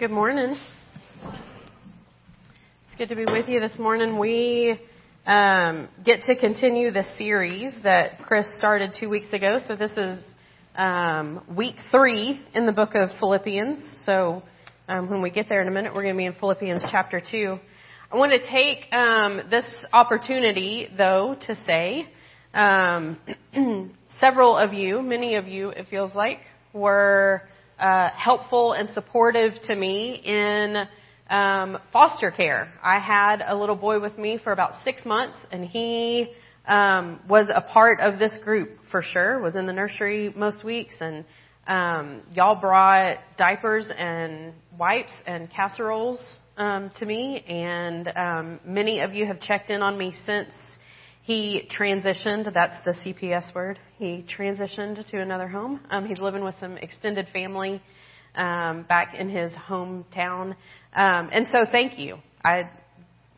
Good morning. It's good to be with you this morning. We um, get to continue the series that Chris started two weeks ago. So this is um, week three in the book of Philippians. So um, when we get there in a minute, we're going to be in Philippians chapter two. I want to take um, this opportunity, though, to say um, several of you, many of you, it feels like, were uh, helpful and supportive to me in um, foster care. I had a little boy with me for about six months, and he um, was a part of this group for sure. Was in the nursery most weeks, and um, y'all brought diapers and wipes and casseroles um, to me, and um, many of you have checked in on me since he transitioned. That's the CPS word. He transitioned to another home. Um, he's living with some extended family um, back in his hometown. Um, and so, thank you. I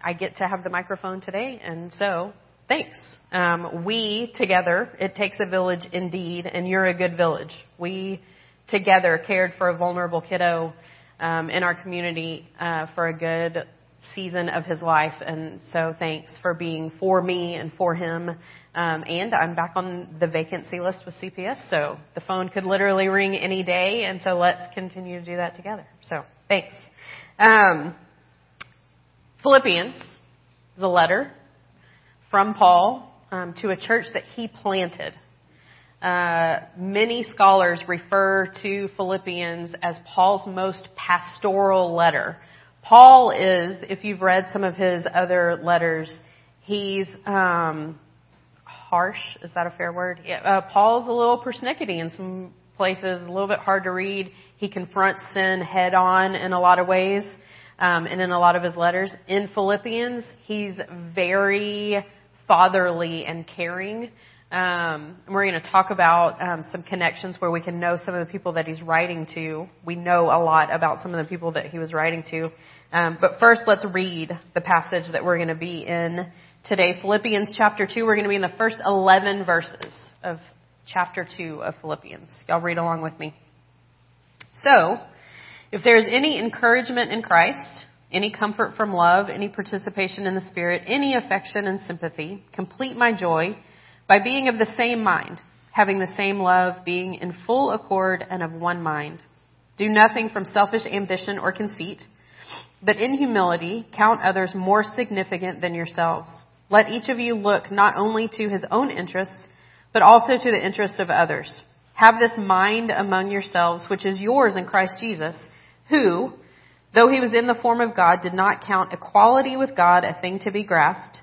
I get to have the microphone today, and so thanks. Um, we together, it takes a village indeed, and you're a good village. We together cared for a vulnerable kiddo um, in our community uh, for a good season of his life. And so thanks for being for me and for him. Um, and I'm back on the vacancy list with CPS, so the phone could literally ring any day. And so let's continue to do that together. So thanks. Um, Philippians is a letter from Paul um, to a church that he planted. Uh, many scholars refer to Philippians as Paul's most pastoral letter. Paul is, if you've read some of his other letters, he's um, harsh. Is that a fair word? Yeah, uh, Paul's a little persnickety in some places, a little bit hard to read. He confronts sin head on in a lot of ways, um, and in a lot of his letters. In Philippians, he's very fatherly and caring. Um, we're going to talk about um, some connections where we can know some of the people that he's writing to. We know a lot about some of the people that he was writing to. Um, but first, let's read the passage that we're going to be in today. Philippians chapter 2. We're going to be in the first 11 verses of chapter 2 of Philippians. Y'all read along with me. So, if there is any encouragement in Christ, any comfort from love, any participation in the Spirit, any affection and sympathy, complete my joy by being of the same mind, having the same love, being in full accord and of one mind. Do nothing from selfish ambition or conceit, but in humility count others more significant than yourselves. Let each of you look not only to his own interests, but also to the interests of others. Have this mind among yourselves, which is yours in Christ Jesus, who, though he was in the form of God, did not count equality with God a thing to be grasped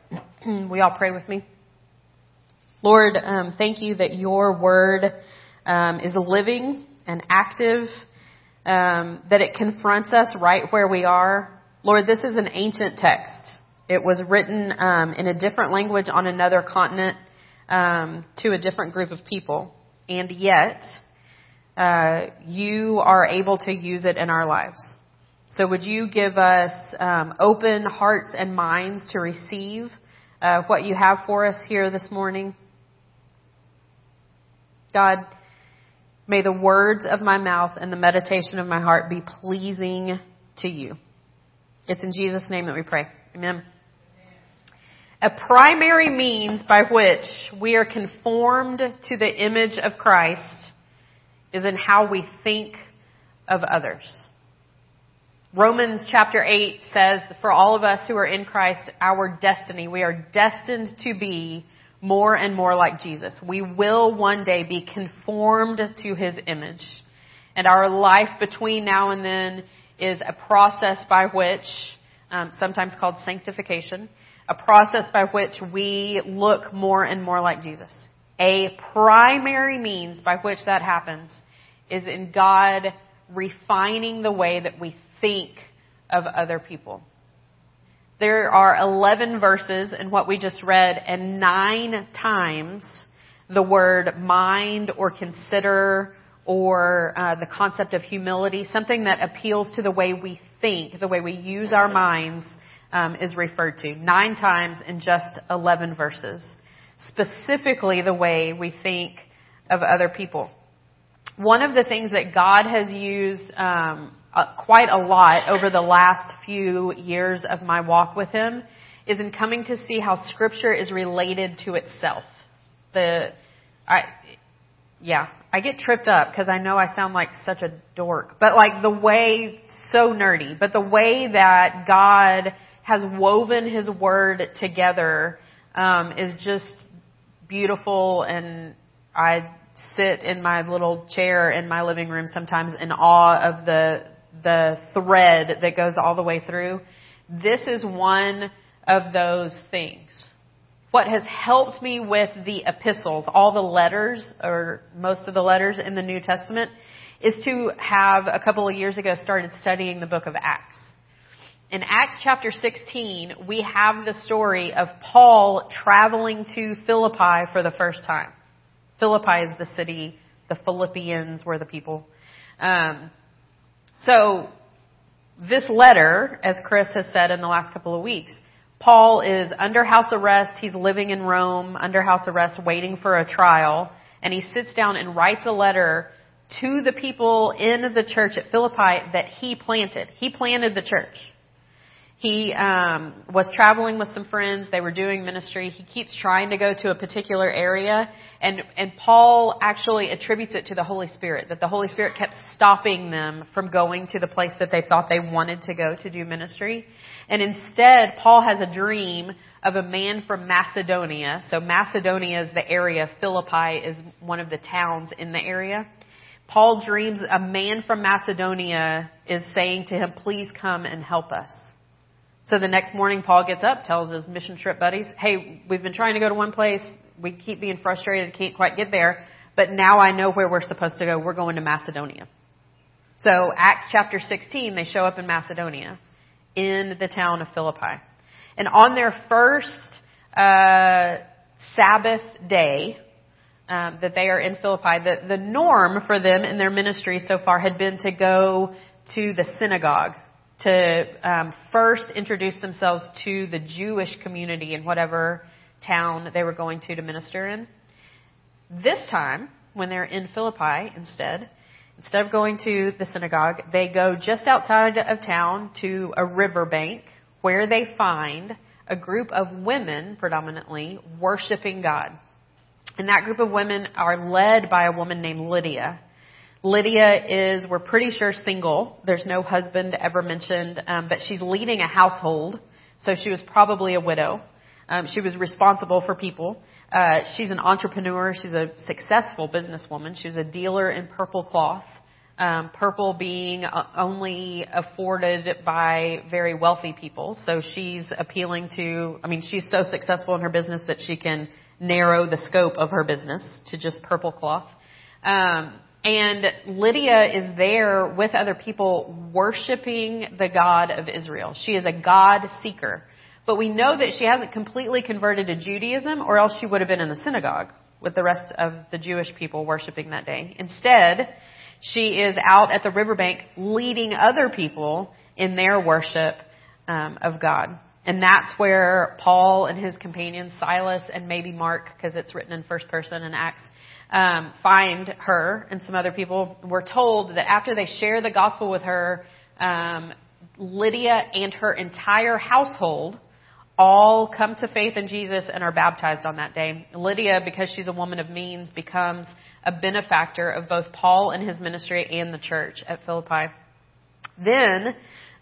we all pray with me? Lord, um, thank you that your word um, is living and active, um, that it confronts us right where we are. Lord, this is an ancient text. It was written um, in a different language on another continent um, to a different group of people, and yet uh, you are able to use it in our lives. So would you give us um, open hearts and minds to receive uh, what you have for us here this morning? God, may the words of my mouth and the meditation of my heart be pleasing to you. It's in Jesus' name that we pray. Amen. A primary means by which we are conformed to the image of Christ is in how we think of others. Romans chapter 8 says, for all of us who are in Christ, our destiny, we are destined to be more and more like Jesus. We will one day be conformed to His image. And our life between now and then is a process by which, um, sometimes called sanctification, a process by which we look more and more like Jesus. A primary means by which that happens is in God refining the way that we think of other people. There are 11 verses in what we just read, and nine times the word mind or consider or uh, the concept of humility, something that appeals to the way we think, the way we use our minds, um, is referred to nine times in just 11 verses. Specifically, the way we think of other people. One of the things that God has used um, uh, quite a lot over the last few years of my walk with Him is in coming to see how Scripture is related to itself. The, I, yeah, I get tripped up because I know I sound like such a dork, but like the way, so nerdy, but the way that God has woven His Word together um, is just beautiful, and I sit in my little chair in my living room sometimes in awe of the the thread that goes all the way through. This is one of those things. What has helped me with the epistles, all the letters, or most of the letters in the New Testament, is to have a couple of years ago started studying the book of Acts. In Acts chapter 16, we have the story of Paul traveling to Philippi for the first time. Philippi is the city, the Philippians were the people. Um, so, this letter, as Chris has said in the last couple of weeks, Paul is under house arrest. He's living in Rome under house arrest, waiting for a trial. And he sits down and writes a letter to the people in the church at Philippi that he planted. He planted the church. He um, was traveling with some friends. They were doing ministry. He keeps trying to go to a particular area, and and Paul actually attributes it to the Holy Spirit that the Holy Spirit kept stopping them from going to the place that they thought they wanted to go to do ministry, and instead Paul has a dream of a man from Macedonia. So Macedonia is the area. Philippi is one of the towns in the area. Paul dreams a man from Macedonia is saying to him, "Please come and help us." So the next morning, Paul gets up, tells his mission trip buddies, hey, we've been trying to go to one place. We keep being frustrated, can't quite get there. But now I know where we're supposed to go. We're going to Macedonia. So Acts chapter 16, they show up in Macedonia, in the town of Philippi. And on their first uh, Sabbath day um, that they are in Philippi, the, the norm for them in their ministry so far had been to go to the synagogue to um, first introduce themselves to the Jewish community in whatever town they were going to to minister in. This time, when they're in Philippi instead, instead of going to the synagogue, they go just outside of town to a riverbank where they find a group of women predominantly worshiping God. And that group of women are led by a woman named Lydia. Lydia is, we're pretty sure, single. There's no husband ever mentioned, um, but she's leading a household, so she was probably a widow. Um, she was responsible for people. Uh, she's an entrepreneur. She's a successful businesswoman. She's a dealer in purple cloth. Um, purple being uh, only afforded by very wealthy people. So she's appealing to, I mean, she's so successful in her business that she can narrow the scope of her business to just purple cloth. Um, and Lydia is there with other people worshiping the God of Israel. She is a God seeker. But we know that she hasn't completely converted to Judaism or else she would have been in the synagogue with the rest of the Jewish people worshiping that day. Instead, she is out at the riverbank leading other people in their worship um, of God. And that's where Paul and his companions, Silas and maybe Mark, because it's written in first person in Acts, um, find her and some other people. We're told that after they share the gospel with her, um, Lydia and her entire household all come to faith in Jesus and are baptized on that day. Lydia, because she's a woman of means, becomes a benefactor of both Paul and his ministry and the church at Philippi. Then,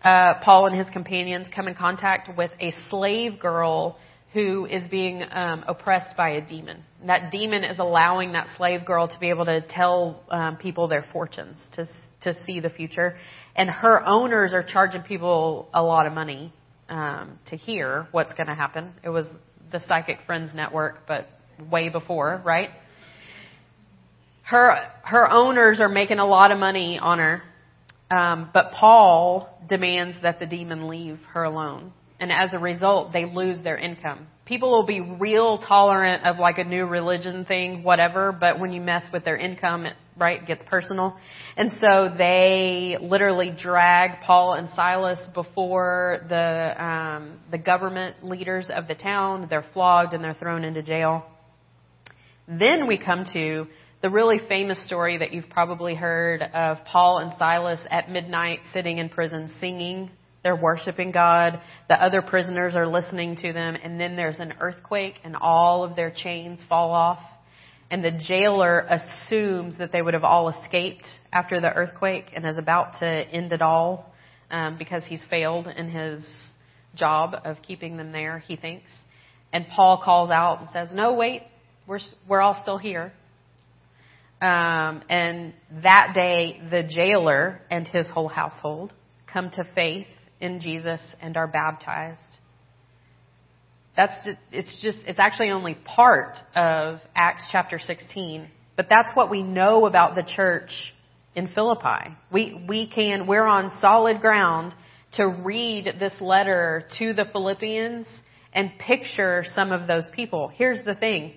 uh, Paul and his companions come in contact with a slave girl who is being um, oppressed by a demon. That demon is allowing that slave girl to be able to tell um, people their fortunes, to to see the future, and her owners are charging people a lot of money um, to hear what's going to happen. It was the Psychic Friends Network, but way before, right? Her her owners are making a lot of money on her, Um, but Paul demands that the demon leave her alone. And as a result, they lose their income. People will be real tolerant of like a new religion thing, whatever, but when you mess with their income, it, right, gets personal. And so they literally drag Paul and Silas before the, um, the government leaders of the town. They're flogged and they're thrown into jail. Then we come to the really famous story that you've probably heard of Paul and Silas at midnight sitting in prison singing. They're worshiping God. The other prisoners are listening to them. And then there's an earthquake and all of their chains fall off. And the jailer assumes that they would have all escaped after the earthquake and is about to end it all um, because he's failed in his job of keeping them there, he thinks. And Paul calls out and says, No, wait, we're, we're all still here. Um, and that day, the jailer and his whole household come to faith in Jesus and are baptized. That's just, it's just, it's actually only part of Acts chapter 16, but that's what we know about the church in Philippi. We, we can, we're on solid ground to read this letter to the Philippians and picture some of those people. Here's the thing.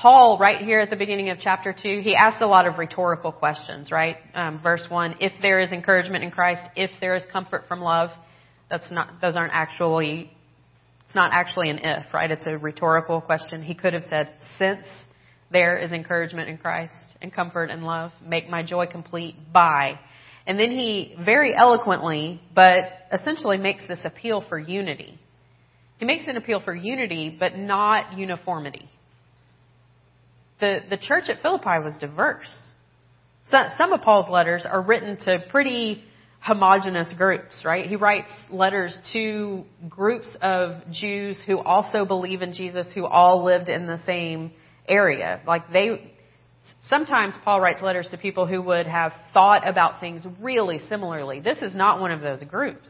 Paul, right here at the beginning of chapter 2, he asks a lot of rhetorical questions, right? Um, verse 1, if there is encouragement in Christ, if there is comfort from love, that's not, those aren't actually, it's not actually an if, right? It's a rhetorical question. He could have said, since there is encouragement in Christ and comfort and love, make my joy complete by. And then he very eloquently, but essentially makes this appeal for unity. He makes an appeal for unity, but not uniformity the, the church at Philippi was diverse. So, some of Paul's letters are written to pretty homogenous groups, right? He writes letters to groups of Jews who also believe in Jesus, who all lived in the same area. Like they, sometimes Paul writes letters to people who would have thought about things really similarly. This is not one of those groups.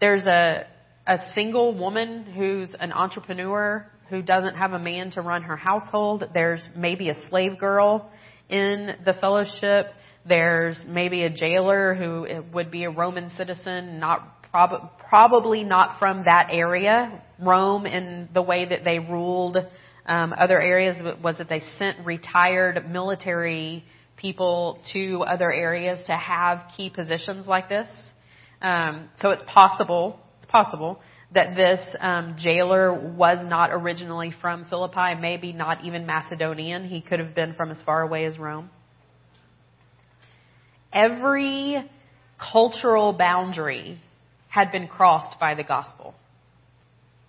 There's a, a single woman who's an entrepreneur who doesn't have a man to run her household. There's maybe a slave girl in the fellowship. There's maybe a jailer who would be a Roman citizen, not prob- probably not from that area. Rome, in the way that they ruled um, other areas, was that they sent retired military people to other areas to have key positions like this. Um, so it's possible. It's possible that this um, jailer was not originally from Philippi, maybe not even Macedonian. He could have been from as far away as Rome. Every cultural boundary had been crossed by the gospel.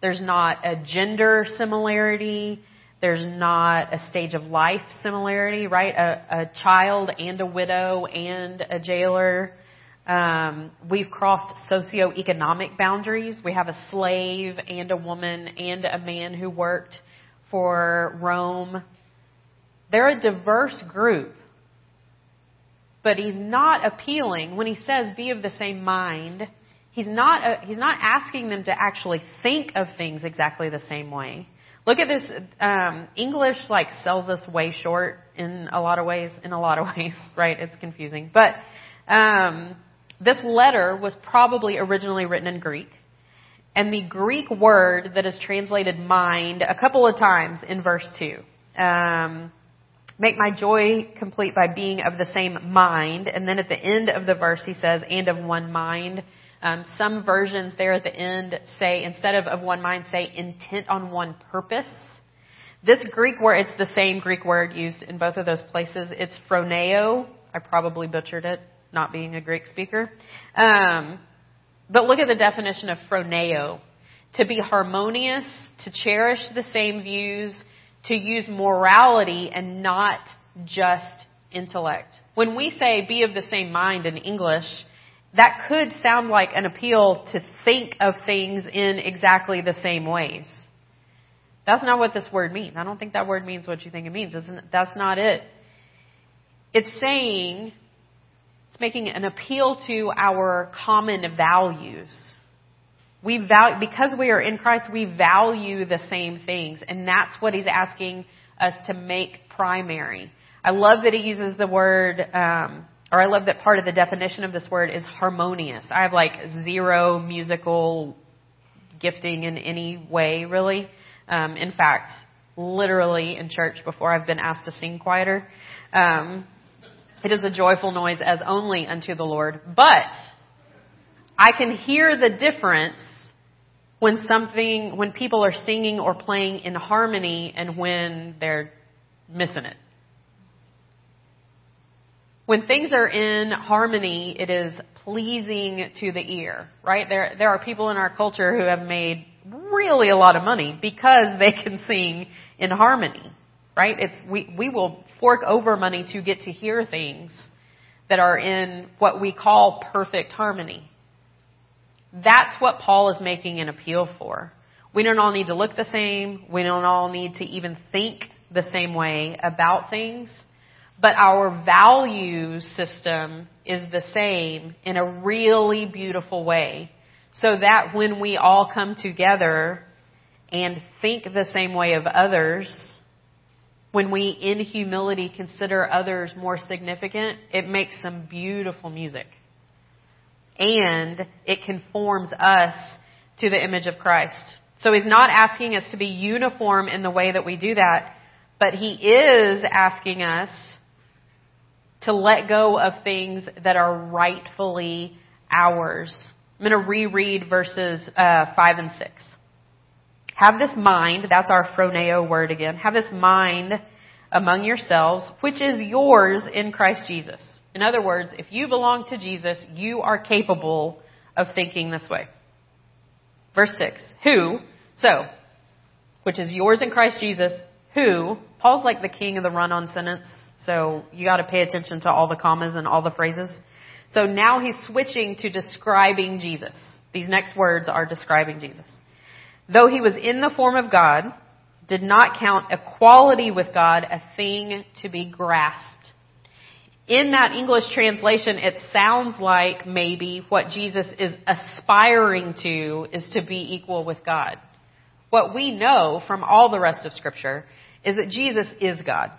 There's not a gender similarity. There's not a stage of life similarity, right? A, a child and a widow and a jailer. Um, we've crossed socioeconomic boundaries. We have a slave and a woman and a man who worked for Rome. They're a diverse group. But he's not appealing when he says be of the same mind. He's not, uh, he's not asking them to actually think of things exactly the same way. Look at this. Um, English like sells us way short in a lot of ways. In a lot of ways, right? It's confusing, but um, this letter was probably originally written in Greek. And the Greek word that is translated mind a couple of times in verse 2. Um, make my joy complete by being of the same mind. And then at the end of the verse, he says, and of one mind. Um, some versions there at the end say, instead of of one mind, say intent on one purpose. This Greek word, it's the same Greek word used in both of those places. It's phroneo. I probably butchered it not being a Greek speaker. Um, but look at the definition of phroneo. To be harmonious, to cherish the same views, to use morality and not just intellect. When we say be of the same mind in English, that could sound like an appeal to think of things in exactly the same ways. That's not what this word means. I don't think that word means what you think it means. That's not it. It's saying it's making an appeal to our common values. We value, because we are in Christ, we value the same things. And that's what he's asking us to make primary. I love that he uses the word, um, or I love that part of the definition of this word is harmonious. I have like zero musical gifting in any way, really. Um, in fact, literally in church before I've been asked to sing quieter. Um, it is a joyful noise as only unto the Lord. But I can hear the difference when something, when people are singing or playing in harmony and when they're missing it. When things are in harmony, it is pleasing to the ear, right? There, there are people in our culture who have made really a lot of money because they can sing in harmony, right? It's, we, we will fork over money to get to hear things that are in what we call perfect harmony. That's what Paul is making an appeal for. We don't all need to look the same. We don't all need to even think the same way about things. But our value system is the same in a really beautiful way. So that when we all come together and think the same way of others, when we in humility consider others more significant, it makes some beautiful music. And it conforms us to the image of Christ. So he's not asking us to be uniform in the way that we do that, but he is asking us to let go of things that are rightfully ours. I'm going to reread verses uh, 5 and 6. Have this mind, that's our phroneo word again, have this mind among yourselves, which is yours in Christ Jesus. In other words, if you belong to Jesus, you are capable of thinking this way. Verse 6. Who, so, which is yours in Christ Jesus, who, Paul's like the king of the run on sentence, so you gotta pay attention to all the commas and all the phrases. So now he's switching to describing Jesus. These next words are describing Jesus. Though he was in the form of God, did not count equality with God a thing to be grasped. In that English translation, it sounds like maybe what Jesus is aspiring to is to be equal with God. What we know from all the rest of scripture is that Jesus is God.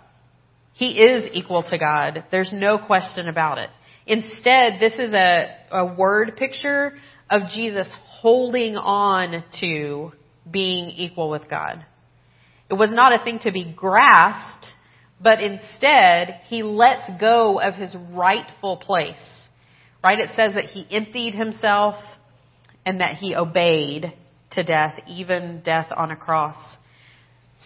He is equal to God. There's no question about it. Instead, this is a, a word picture of Jesus holding on to being equal with God. It was not a thing to be grasped, but instead, he lets go of his rightful place. Right? It says that he emptied himself and that he obeyed to death, even death on a cross.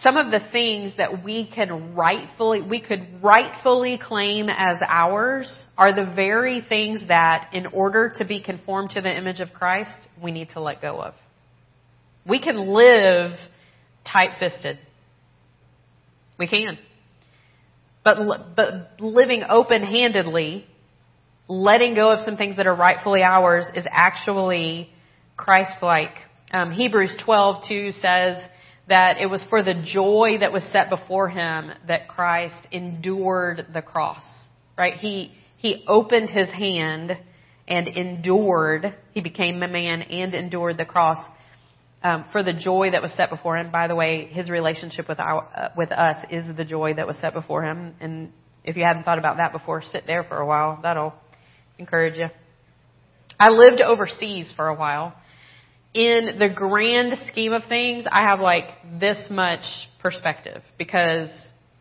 Some of the things that we can rightfully, we could rightfully claim as ours are the very things that in order to be conformed to the image of Christ, we need to let go of. We can live tight-fisted. We can. But, but living open-handedly, letting go of some things that are rightfully ours is actually Christ-like. Um, Hebrews 12:2 says that it was for the joy that was set before him that Christ endured the cross. Right? He he opened his hand and endured. He became a man and endured the cross um, for the joy that was set before him. By the way, his relationship with our, uh, with us is the joy that was set before him. And if you hadn't thought about that before, sit there for a while. That'll encourage you. I lived overseas for a while. In the grand scheme of things, I have like this much perspective because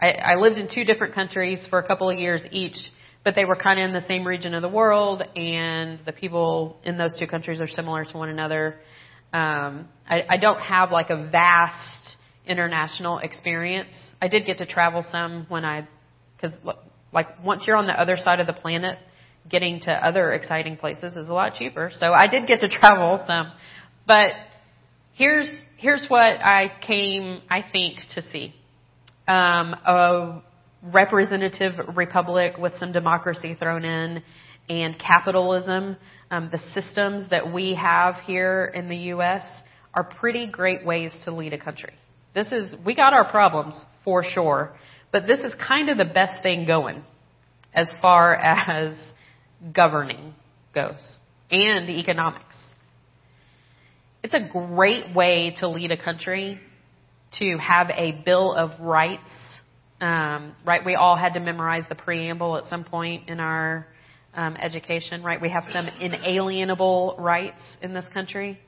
I, I lived in two different countries for a couple of years each, but they were kind of in the same region of the world, and the people in those two countries are similar to one another um, I, I don't have like a vast international experience. I did get to travel some when I, because like once you're on the other side of the planet, getting to other exciting places is a lot cheaper. So I did get to travel some, but here's here's what I came, I think, to see: um, a representative republic with some democracy thrown in, and capitalism um, the systems that we have here in the U.S. are pretty great ways to lead a country. This is, we got our problems for sure, but this is kind of the best thing going as far as governing goes and economics. It's a great way to lead a country to have a Bill of Rights. Um, right, we all had to memorize the preamble at some point in our um, education, right? We have some inalienable rights in this country.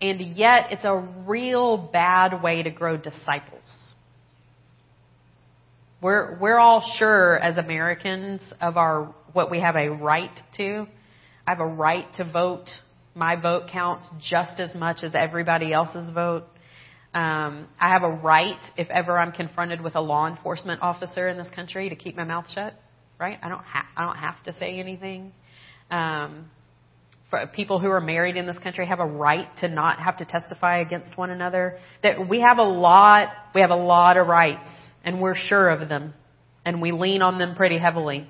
And yet, it's a real bad way to grow disciples. We're, we're all sure as Americans of our, what we have a right to. I have a right to vote. My vote counts just as much as everybody else's vote. Um, I have a right, if ever I'm confronted with a law enforcement officer in this country, to keep my mouth shut. Right? I don't ha- I don't have to say anything. Um, for people who are married in this country have a right to not have to testify against one another. That we have a lot, we have a lot of rights, and we're sure of them, and we lean on them pretty heavily.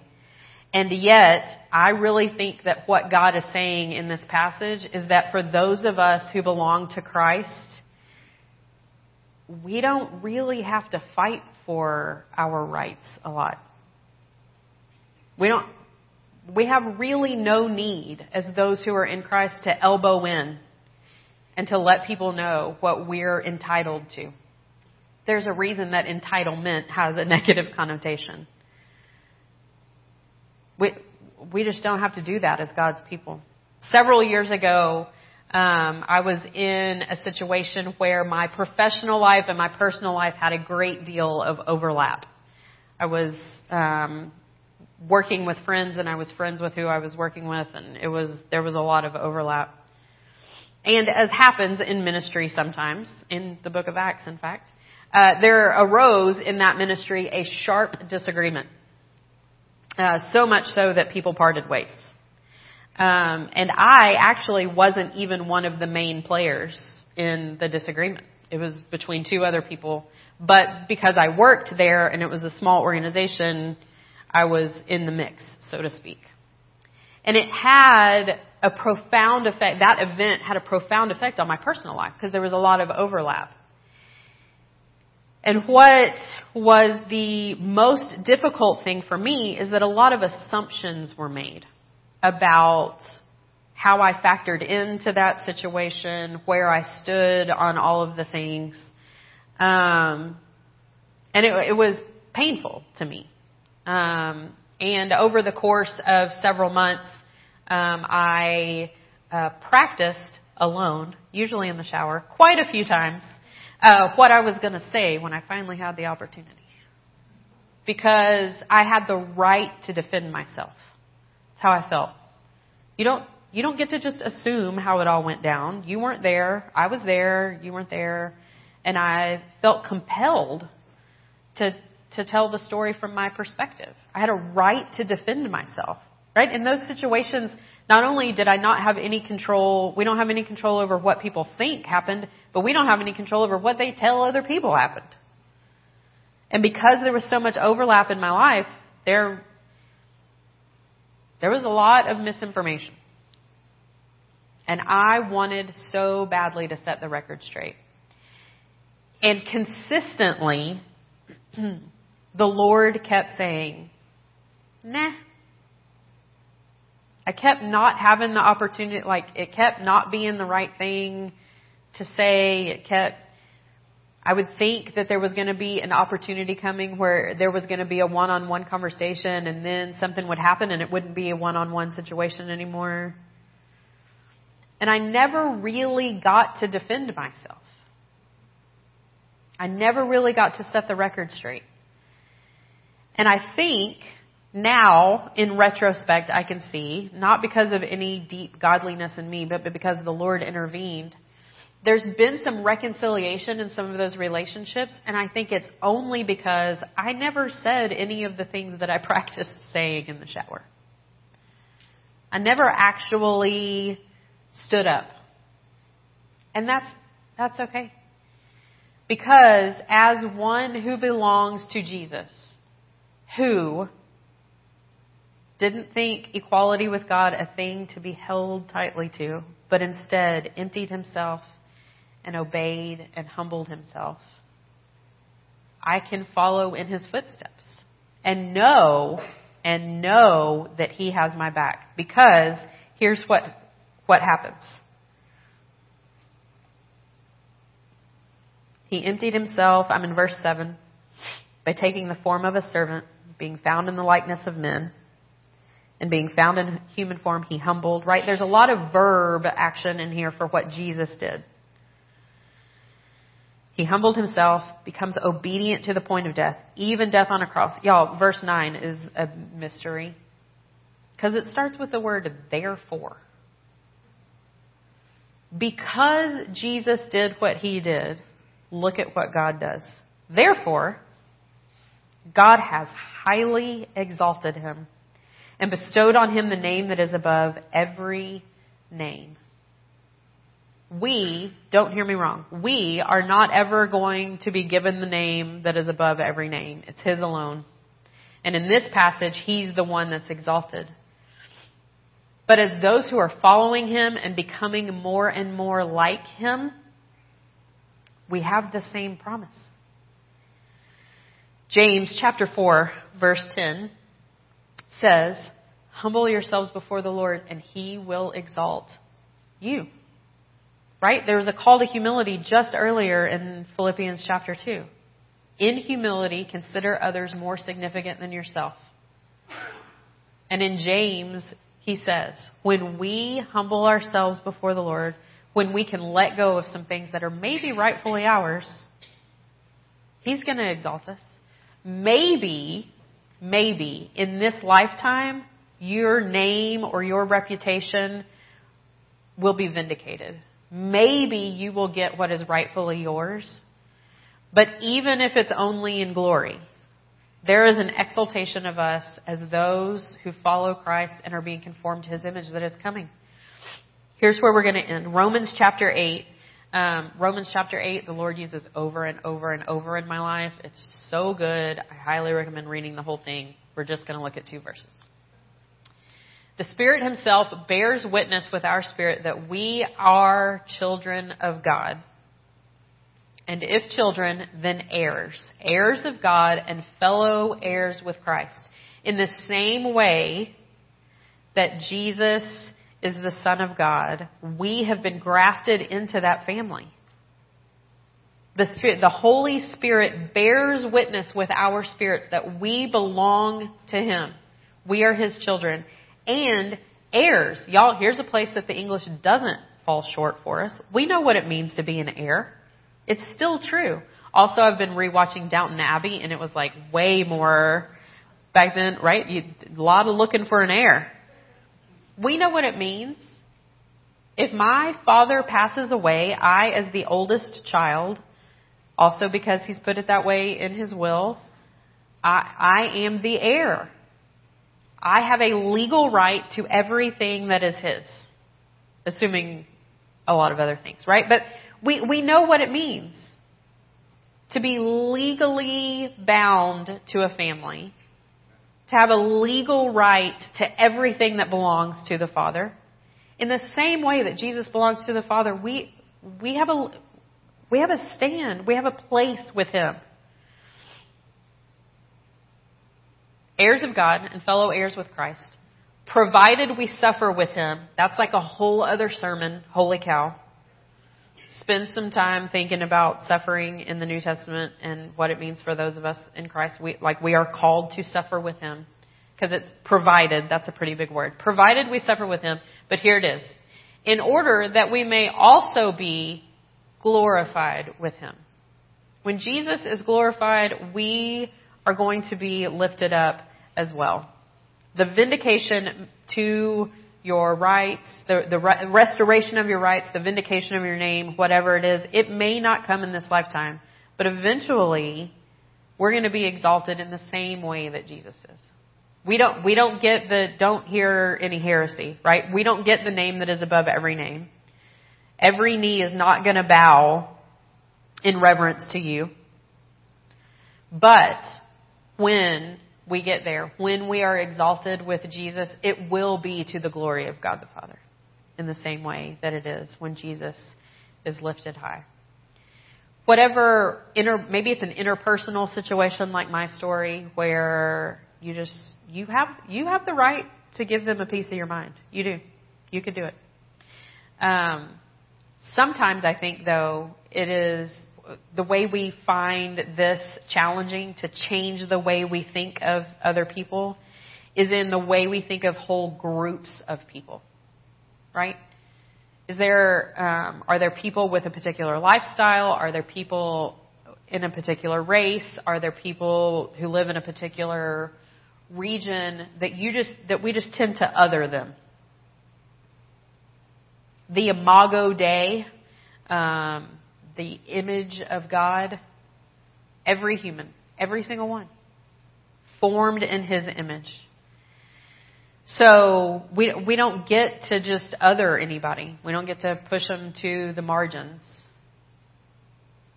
And yet, I really think that what God is saying in this passage is that for those of us who belong to Christ, we don't really have to fight for our rights a lot. We don't, we have really no need as those who are in Christ to elbow in and to let people know what we're entitled to. There's a reason that entitlement has a negative connotation. We, we just don't have to do that as God's people. Several years ago, um, I was in a situation where my professional life and my personal life had a great deal of overlap. I was um, working with friends, and I was friends with who I was working with, and it was there was a lot of overlap. And as happens in ministry sometimes, in the Book of Acts, in fact, uh, there arose in that ministry a sharp disagreement. Uh, so much so that people parted ways. Um, and I actually wasn't even one of the main players in the disagreement. It was between two other people. But because I worked there and it was a small organization, I was in the mix, so to speak. And it had a profound effect, that event had a profound effect on my personal life because there was a lot of overlap. And what was the most difficult thing for me is that a lot of assumptions were made about how I factored into that situation, where I stood on all of the things. Um, and it, it was painful to me. Um, and over the course of several months, um, I uh, practiced alone, usually in the shower, quite a few times, uh, what I was going to say when I finally had the opportunity. Because I had the right to defend myself. That's how I felt. You don't, you don't get to just assume how it all went down. You weren't there. I was there. You weren't there. And I felt compelled to, to tell the story from my perspective. I had a right to defend myself. Right? In those situations, not only did I not have any control, we don't have any control over what people think happened, but we don't have any control over what they tell other people happened. And because there was so much overlap in my life, there, there was a lot of misinformation. And I wanted so badly to set the record straight. And consistently, the Lord kept saying, nah, I kept not having the opportunity, like, it kept not being the right thing to say. It kept, I would think that there was going to be an opportunity coming where there was going to be a one-on-one conversation and then something would happen and it wouldn't be a one-on-one situation anymore. And I never really got to defend myself. I never really got to set the record straight. And I think now, in retrospect, I can see, not because of any deep godliness in me, but because the Lord intervened, there's been some reconciliation in some of those relationships, and I think it's only because I never said any of the things that I practiced saying in the shower. I never actually stood up. And that's, that's okay. Because as one who belongs to Jesus, who didn't think equality with God a thing to be held tightly to, but instead emptied himself and obeyed and humbled himself. I can follow in his footsteps and know and know that he has my back because here's what what happens. He emptied himself, I'm in verse 7, by taking the form of a servant, being found in the likeness of men. And being found in human form, he humbled, right? There's a lot of verb action in here for what Jesus did. He humbled himself, becomes obedient to the point of death, even death on a cross. Y'all, verse 9 is a mystery. Because it starts with the word therefore. Because Jesus did what he did, look at what God does. Therefore, God has highly exalted him and bestowed on him the name that is above every name. We, don't hear me wrong, we are not ever going to be given the name that is above every name. It's his alone. And in this passage, he's the one that's exalted. But as those who are following him and becoming more and more like him, we have the same promise. James chapter 4 verse 10 says, Humble yourselves before the Lord and he will exalt you. Right? There was a call to humility just earlier in Philippians chapter 2. In humility, consider others more significant than yourself. And in James, he says, when we humble ourselves before the Lord, when we can let go of some things that are maybe rightfully ours, He's going to exalt us. Maybe, maybe in this lifetime, your name or your reputation will be vindicated. Maybe you will get what is rightfully yours. But even if it's only in glory, there is an exaltation of us as those who follow Christ and are being conformed to his image that is coming. Here's where we're going to end. Romans chapter 8. Um, Romans chapter 8, the Lord uses over and over and over in my life. It's so good. I highly recommend reading the whole thing. We're just going to look at two verses. The Spirit Himself bears witness with our spirit that we are children of God. And if children, then heirs. Heirs of God and fellow heirs with Christ. In the same way that Jesus is the Son of God, we have been grafted into that family. The Spirit, the Holy Spirit bears witness with our spirits that we belong to Him. We are His children and heirs. Y'all, here's a place that the English doesn't fall short for us. We know what it means to be an heir. It's still true. Also, I've been rewatching Downton Abbey, and it was like way more back then, right? You, a lot of looking for an heir. We know what it means. If my father passes away, I, as the oldest child, also because he's put it that way in his will, I, I am the heir. I have a legal right to everything that is his, assuming a lot of other things, right? But we, we know what it means to be legally bound to a family, to have a legal right to everything that belongs to the Father. In the same way that Jesus belongs to the Father, we, we have a, we have a stand. We have a place with Him. heirs of God and fellow heirs with Christ, provided we suffer with him. That's like a whole other sermon. Holy cow. Spend some time thinking about suffering in the New Testament and what it means for those of us in Christ. We, like we are called to suffer with him because it's provided. That's a pretty big word. Provided we suffer with him. But here it is. In order that we may also be glorified with him. When Jesus is glorified, we are going to be lifted up as well. The vindication to your rights, the, the restoration of your rights, the vindication of your name, whatever it is, it may not come in this lifetime, but eventually we're going to be exalted in the same way that Jesus is. We don't, we don't get the, don't hear any heresy, right? We don't get the name that is above every name. Every knee is not going to bow in reverence to you. But when we get there, when we are exalted with Jesus, it will be to the glory of God the Father in the same way that it is when Jesus is lifted high. Whatever inter, maybe it's an interpersonal situation like my story where you just, you have, you have the right to give them a piece of your mind. You do. You can do it. Um, sometimes I think though, it is the way we find this challenging to change the way we think of other people is in the way we think of whole groups of people, right? Is there um, are there people with a particular lifestyle? Are there people in a particular race? Are there people who live in a particular region that you just that we just tend to other them? The Imago Dei, um, the image of God, every human, every single one, formed in His image. So we we don't get to just other anybody. We don't get to push them to the margins.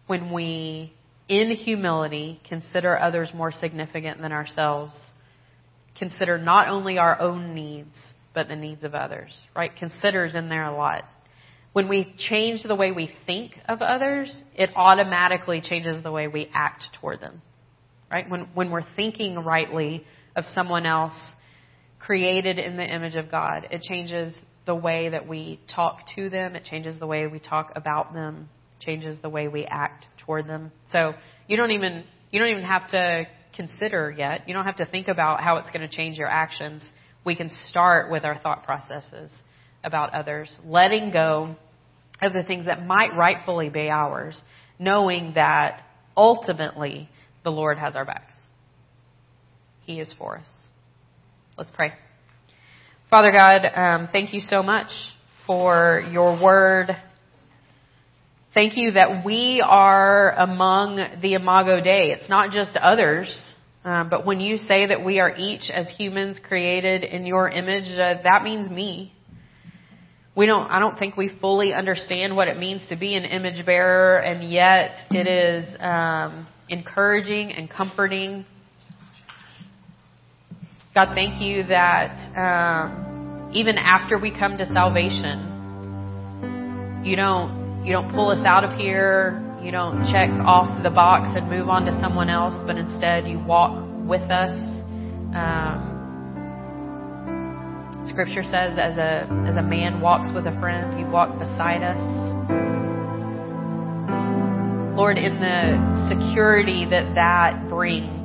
When we, in humility, consider others more significant than ourselves, consider not only our own needs but the needs of others. Right? Considers in there a lot. When we change the way we think of others, it automatically changes the way we act toward them. Right? When when we're thinking rightly of someone else created in the image of God. It changes the way that we talk to them. It changes the way we talk about them. Changes the way we act toward them. So you don't even you don't even have to consider yet. You don't have to think about how it's going to change your actions. We can start with our thought processes about others, letting go of the things that might rightfully be ours, knowing that ultimately the Lord has our backs. He is for us. Let's pray. Father God, um, thank you so much for your word. Thank you that we are among the Imago Dei. It's not just others, uh, but when you say that we are each as humans created in your image, uh, that means me. We don't, I don't think we fully understand what it means to be an image bearer, and yet it is um, encouraging and comforting God, thank you that um, even after we come to salvation, you don't you don't pull us out of here. You don't check off the box and move on to someone else, but instead you walk with us. Um, scripture says, as a as a man walks with a friend, you walk beside us. Lord, in the security that that brings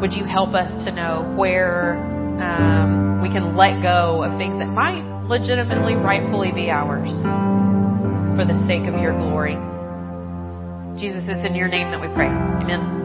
would you help us to know where um, we can let go of things that might legitimately, rightfully be ours for the sake of your glory? Jesus, it's in your name that we pray. Amen.